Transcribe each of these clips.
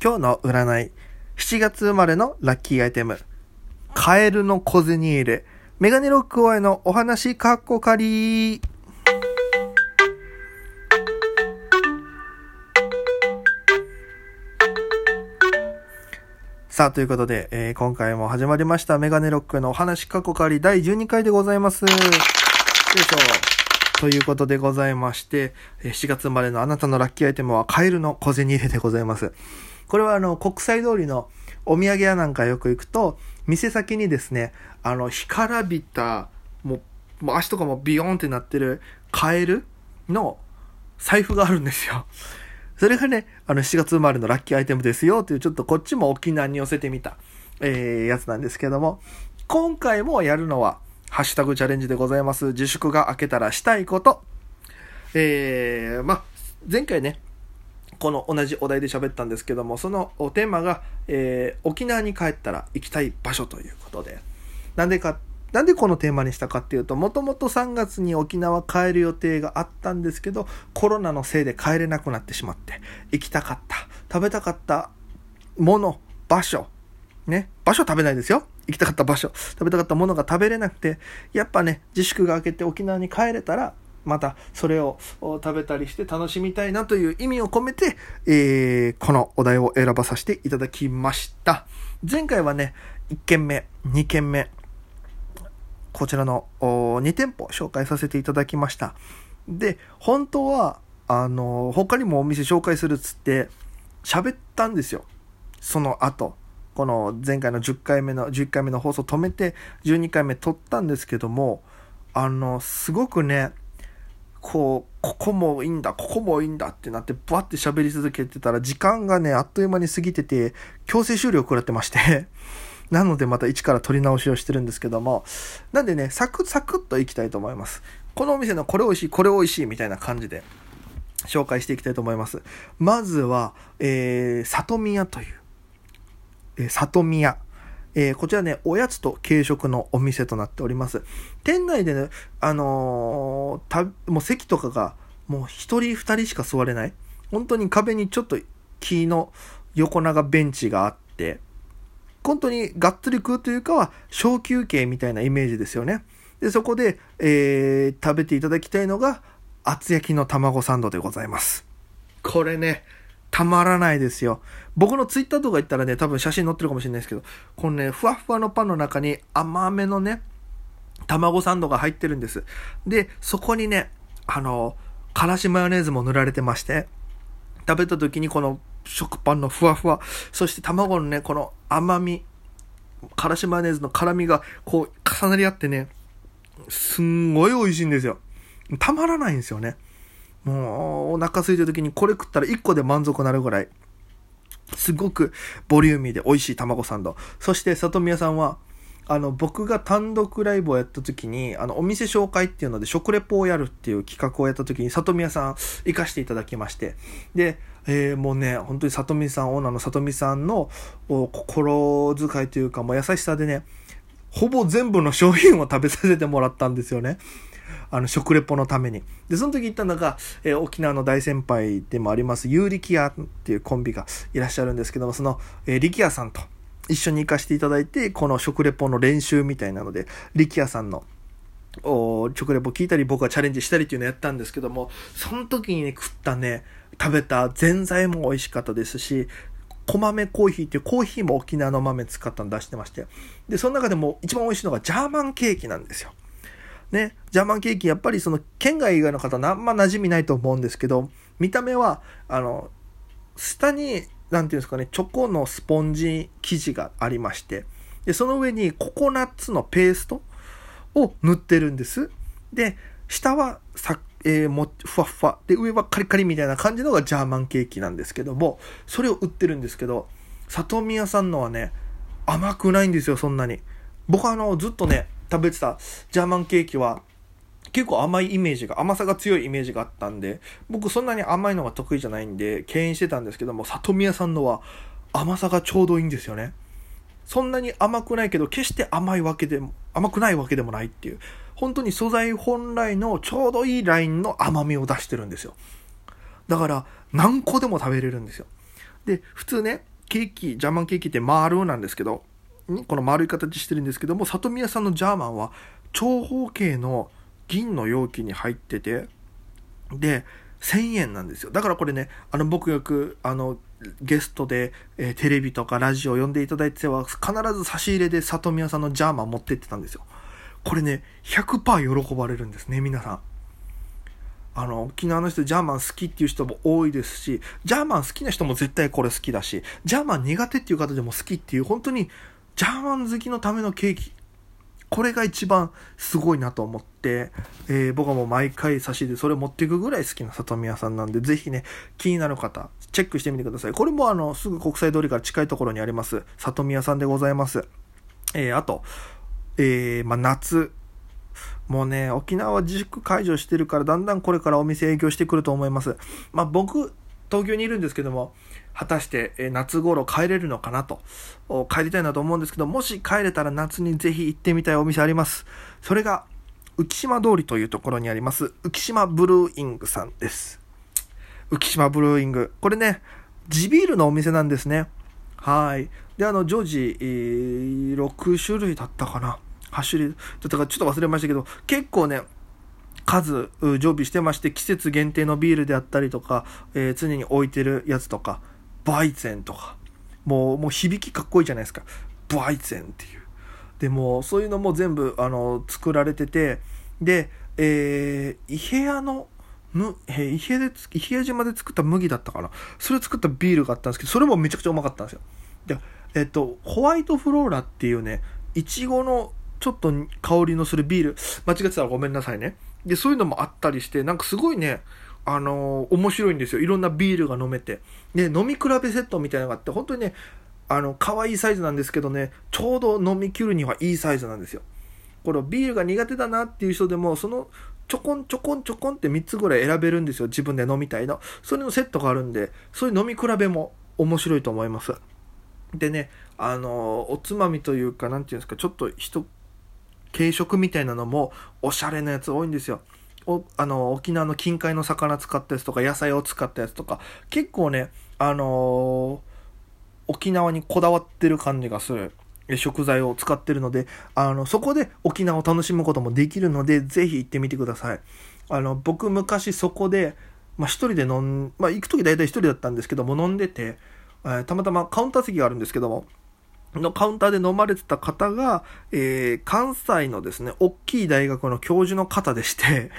今日の占い。7月生まれのラッキーアイテム。カエルの小銭入れ。メガネロックへのお話かっこかり。さあ、ということで、えー今回も始まりましたメガネロックのお話かっこかり第12回でございます。よいしょ。ということでございまして、7月生まれのあなたのラッキーアイテムはカエルの小銭入れでございます。これはあの、国際通りのお土産屋なんかよく行くと、店先にですね、あの、干からびた、もう、もう足とかもビヨーンってなってるカエルの財布があるんですよ。それがね、あの、7月生まれのラッキーアイテムですよっていう、ちょっとこっちも沖縄に寄せてみた、えー、やつなんですけども、今回もやるのは、ハッシュタグチャレンジでございます。自粛が明けたらしたいこと。えー、まあ、前回ね、この同じお題で喋ったんですけども、そのテーマが、えー沖縄に帰ったら行きたい場所ということで、なんでか、なんでこのテーマにしたかっていうと、もともと3月に沖縄帰る予定があったんですけど、コロナのせいで帰れなくなってしまって、行きたかった、食べたかったもの、場所、ね、場所食べないですよ。行きたかった場所、食べたかったものが食べれなくて、やっぱね、自粛が明けて沖縄に帰れたら、またそれを食べたりして楽しみたいなという意味を込めて、えーこのお題を選ばさせていただきました。前回はね、1軒目、2軒目、こちらの2店舗紹介させていただきました。で、本当は、あの、他にもお店紹介するっつって、喋ったんですよ。その後。この前回の10回目の、11回目の放送止めて、12回目撮ったんですけども、あの、すごくね、こう、ここもいいんだ、ここもいいんだってなって、バって喋り続けてたら、時間がね、あっという間に過ぎてて、強制終了を食らってまして、なのでまた一から撮り直しをしてるんですけども、なんでね、サクサクっといきたいと思います。このお店のこれ美味しい、これ美味しいみたいな感じで紹介していきたいと思います。まずは、えー、里宮という、えー、里宮。えーこちらね、おやつと軽食のお店となっております。店内でね、あのーた、もう席とかが、もう一人二人しか座れない。本当に壁にちょっと木の横長ベンチがあって、本当にがっつり食うというかは小休憩みたいなイメージですよね。で、そこで、えー食べていただきたいのが厚焼きの卵サンドでございます。これね、たまらないですよ。僕のツイッターとか行ったらね、多分写真載ってるかもしれないですけど、このね、ふわふわのパンの中に甘めのね、卵サンドが入ってるんです。で、そこにね、あの、からしマヨネーズも塗られてまして、食べた時にこの食パンのふわふわ、そして卵のね、この甘み、からしマヨネーズの辛みがこう重なり合ってね、すんごい美味しいんですよ。たまらないんですよね。もうお腹空いた時にこれ食ったら1個で満足なるぐらい、すごくボリューミーで美味しい卵サンド。そして里宮さんは、あの、僕が単独ライブをやった時に、あの、お店紹介っていうので食レポをやるっていう企画をやった時に、里宮さん行かしていただきまして、で、えーもうね、本当に里見さん、オーナーの里見さんの心遣いというか、もう優しさでね、ほぼ全部の商品を食べさせてもらったんですよね。あの、食レポのために。で、その時行ったのが、えー沖縄の大先輩でもあります、ユーリキヤっていうコンビがいらっしゃるんですけども、その、えー、力也さんと一緒に行かせていただいて、この食レポの練習みたいなので、力也さんのお食レポ聞いたり僕はチャレンジしたりっていうのをやったんですけども、その時にね、食ったね、食べたぜんざいも美味しかったですし、小豆コーヒーっていうコーヒーも沖縄の豆使ったの出してまして。で、その中でも一番美味しいのがジャーマンケーキなんですよ。ね、ジャーマンケーキ、やっぱりその県外以外の方、あんま馴染みないと思うんですけど、見た目は、あの、下に、なんていうんですかね、チョコのスポンジ生地がありまして、で、その上にココナッツのペーストを塗ってるんです。で、下はさ、えーもふわふわ。で、上はカリカリみたいな感じのがジャーマンケーキなんですけども、それを売ってるんですけど、里宮さんのはね、甘くないんですよ、そんなに。僕はあの、ずっとね、食べてたジャーマンケーキは、結構甘いイメージが、甘さが強いイメージがあったんで、僕そんなに甘いのが得意じゃないんで、敬遠してたんですけども、里宮さんのは甘さがちょうどいいんですよね。そんなに甘くないけど、決して甘いわけでも、甘くないわけでもないっていう、本当に素材本来のちょうどいいラインの甘みを出してるんですよ。だから、何個でも食べれるんですよ。で、普通ね、ケーキ、ジャーマンケーキって丸なんですけど、この丸い形してるんですけども、里宮さんのジャーマンは長方形の銀の容器に入ってて、で、1000円なんですよ。だからこれね、あの、僕よく、あの、ゲストで、えー、テレビとかラジオを呼んでいただいては、必ず差し入れで里宮さんのジャーマン持ってってたんですよ。これね、100%喜ばれるんですね、皆さん。あの、沖縄の人ジャーマン好きっていう人も多いですし、ジャーマン好きな人も絶対これ好きだし、ジャーマン苦手っていう方でも好きっていう、本当に、ジャーマン好きのためのケーキ。これが一番すごいなと思って、えー、僕はもう毎回差し入れそれを持っていくぐらい好きな里宮さんなんで、ぜひね、気になる方、チェックしてみてください。これもあの、すぐ国際通りから近いところにあります、里宮さんでございます。えー、あと、えー、まあ、夏、もうね、沖縄は自粛解除してるから、だんだんこれからお店営業してくると思います。まあ僕、東京にいるんですけども、果たして夏頃帰れるのかなと、帰りたいなと思うんですけど、もし帰れたら夏にぜひ行ってみたいお店あります。それが、浮島通りというところにあります、浮島ブルーイングさんです。浮島ブルーイング。これね、地ビールのお店なんですね。はい。で、あの、常時、えー、6種類だったかな。8種類だったかちょっと忘れましたけど、結構ね、数常備してまして、季節限定のビールであったりとか、えー、常に置いてるやつとか、バイゼンとか、もう、もう響きかっこいいじゃないですか。バイゼンっていう。でも、そういうのも全部、あの、作られてて、で、えー、伊平屋の、む、えー、伊平で、伊平屋島で作った麦だったかな。それ作ったビールがあったんですけど、それもめちゃくちゃうまかったんですよ。で、えっ、と、ホワイトフローラっていうね、いちごのちょっと香りのするビール、間違ってたらごめんなさいね。で、そういうのもあったりして、なんかすごいね、あのー、面白いんですよ。いろんなビールが飲めて。で、飲み比べセットみたいなのがあって、本当にね、あの、可愛いサイズなんですけどね、ちょうど飲み切るにはいいサイズなんですよ。これビールが苦手だなっていう人でも、その、ちょこんちょこんちょこんって3つぐらい選べるんですよ。自分で飲みたいの。それのセットがあるんで、そういう飲み比べも面白いと思います。でね、あの、おつまみというか、なんていうんですか、ちょっと一軽食みたいなのもおしゃれなやつ多いんですよ。おあの沖縄の近海の魚使ったやつとか野菜を使ったやつとか結構ねあのー、沖縄にこだわってる感じがする。食材を使ってるのであのそこで沖縄を楽しむこともできるのでぜひ行ってみてください。あの僕昔そこで、まあ、一人で飲ん、まあ、行く時大体一人だったんですけども飲んでて、えー、たまたまカウンター席があるんですけどものカウンターで飲まれてた方が、えー、関西のですね、大きい大学の教授の方でして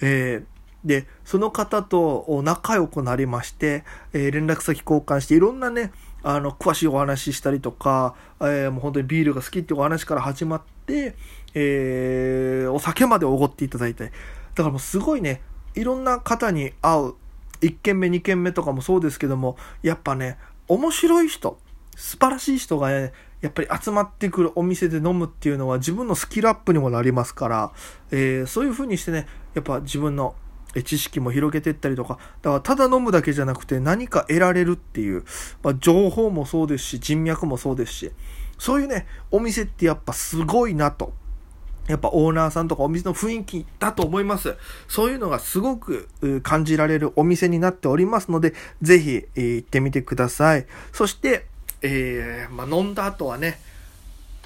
えー、で、その方と仲良くなりまして、えー、連絡先交換して、いろんなね、あの、詳しいお話ししたりとか、えー、もう本当にビールが好きっていうお話から始まって、えー、お酒までおごっていただいて、だからもうすごいね、いろんな方に会う、1軒目、2軒目とかもそうですけども、やっぱね、面白い人、素晴らしい人がね、やっぱり集まってくるお店で飲むっていうのは自分のスキルアップにもなりますから、えー、そういう風にしてね、やっぱ自分の知識も広げていったりとか、だからただ飲むだけじゃなくて何か得られるっていう、まあ、情報もそうですし、人脈もそうですし、そういうね、お店ってやっぱすごいなと。やっぱオーナーさんとかお店の雰囲気だと思います。そういうのがすごく感じられるお店になっておりますので、ぜひ行ってみてください。そして、えー、まあ、飲んだ後はね、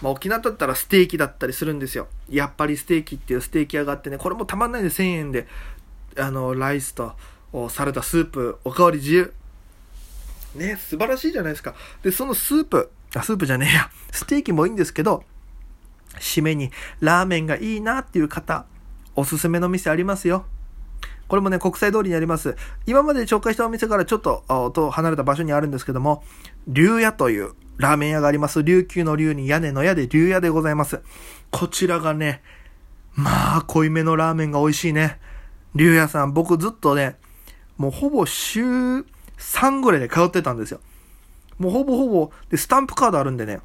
まあ、沖縄だったらステーキだったりするんですよ。やっぱりステーキっていうステーキ屋があってね、これもたまんないで1000円で、あの、ライスとサラダ、スープ、おかわり自由。ね、素晴らしいじゃないですか。で、そのスープ、あ、スープじゃねえや。ステーキもいいんですけど、締めにラーメンがいいなっていう方、おすすめの店ありますよ。これもね、国際通りにあります。今まで紹介したお店からちょっと、と離れた場所にあるんですけども、竜屋というラーメン屋があります。琉球の竜に屋根の屋で竜屋でございます。こちらがね、まあ、濃いめのラーメンが美味しいね。竜屋さん、僕ずっとね、もうほぼ週3ぐらいで通ってたんですよ。もうほぼほぼ、で、スタンプカードあるんでね、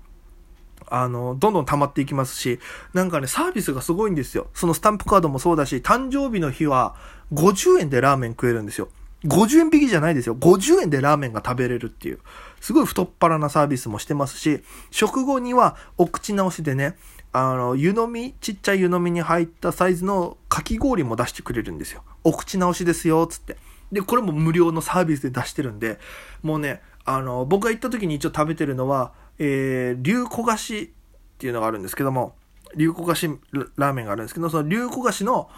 あの、どんどん溜まっていきますし、なんかね、サービスがすごいんですよ。そのスタンプカードもそうだし、誕生日の日は50円でラーメン食えるんですよ。50円引きじゃないですよ。50円でラーメンが食べれるっていう。すごい太っ腹なサービスもしてますし、食後にはお口直しでね、あの、湯飲み、ちっちゃい湯飲みに入ったサイズのかき氷も出してくれるんですよ。お口直しですよ、つって。で、これも無料のサービスで出してるんで、もうね、あの、僕が行った時に一応食べてるのは、えー、竜焦がしっていうのがあるんですけども、竜焦がしラーメンがあるんですけど、その竜焦がしの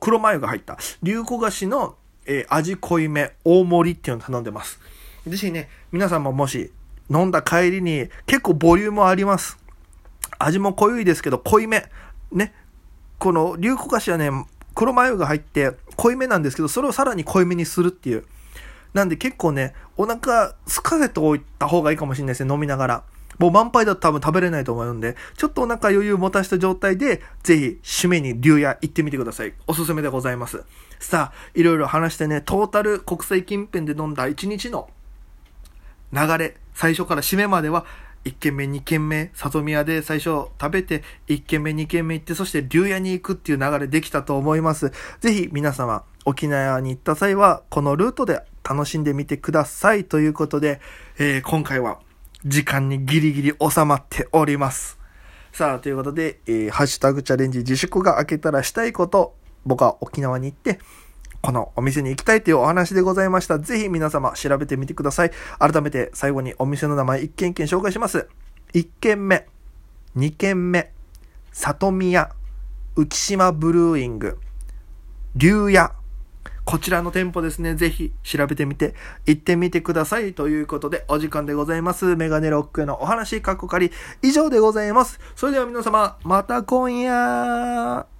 黒マヨが入った、竜焦がしの、えー、味濃いめ大盛りっていうのを頼んでます。ぜひね、皆さんももし飲んだ帰りに結構ボリュームあります。味も濃いですけど濃いめ。ね。この竜焦がしはね、黒マヨが入って濃いめなんですけど、それをさらに濃いめにするっていう。なんで結構ね、お腹すかせておいた方がいいかもしれないですね、飲みながら。もう満杯だと多分食べれないと思うんで、ちょっとお腹余裕を持たした状態で、ぜひ、締めに竜屋行ってみてください。おすすめでございます。さあ、いろいろ話してね、トータル国際近辺で飲んだ1日の流れ、最初から締めまでは、1軒目、2軒目、里宮で最初食べて、1軒目、2軒目行って、そして竜屋に行くっていう流れできたと思います。ぜひ皆様、沖縄に行った際は、このルートで楽しんでみてください。ということで、えー、今回は時間にギリギリ収まっております。さあ、ということで、えー、ハッシュタグチャレンジ自粛が明けたらしたいこと、僕は沖縄に行って、このお店に行きたいというお話でございました。ぜひ皆様調べてみてください。改めて最後にお店の名前1軒1軒紹介します。1軒目、2軒目、里宮、浮島ブルーイング、竜屋、こちらの店舗ですね、ぜひ調べてみて、行ってみてください。ということで、お時間でございます。メガネロックへのお話、かっこかり、以上でございます。それでは皆様、また今夜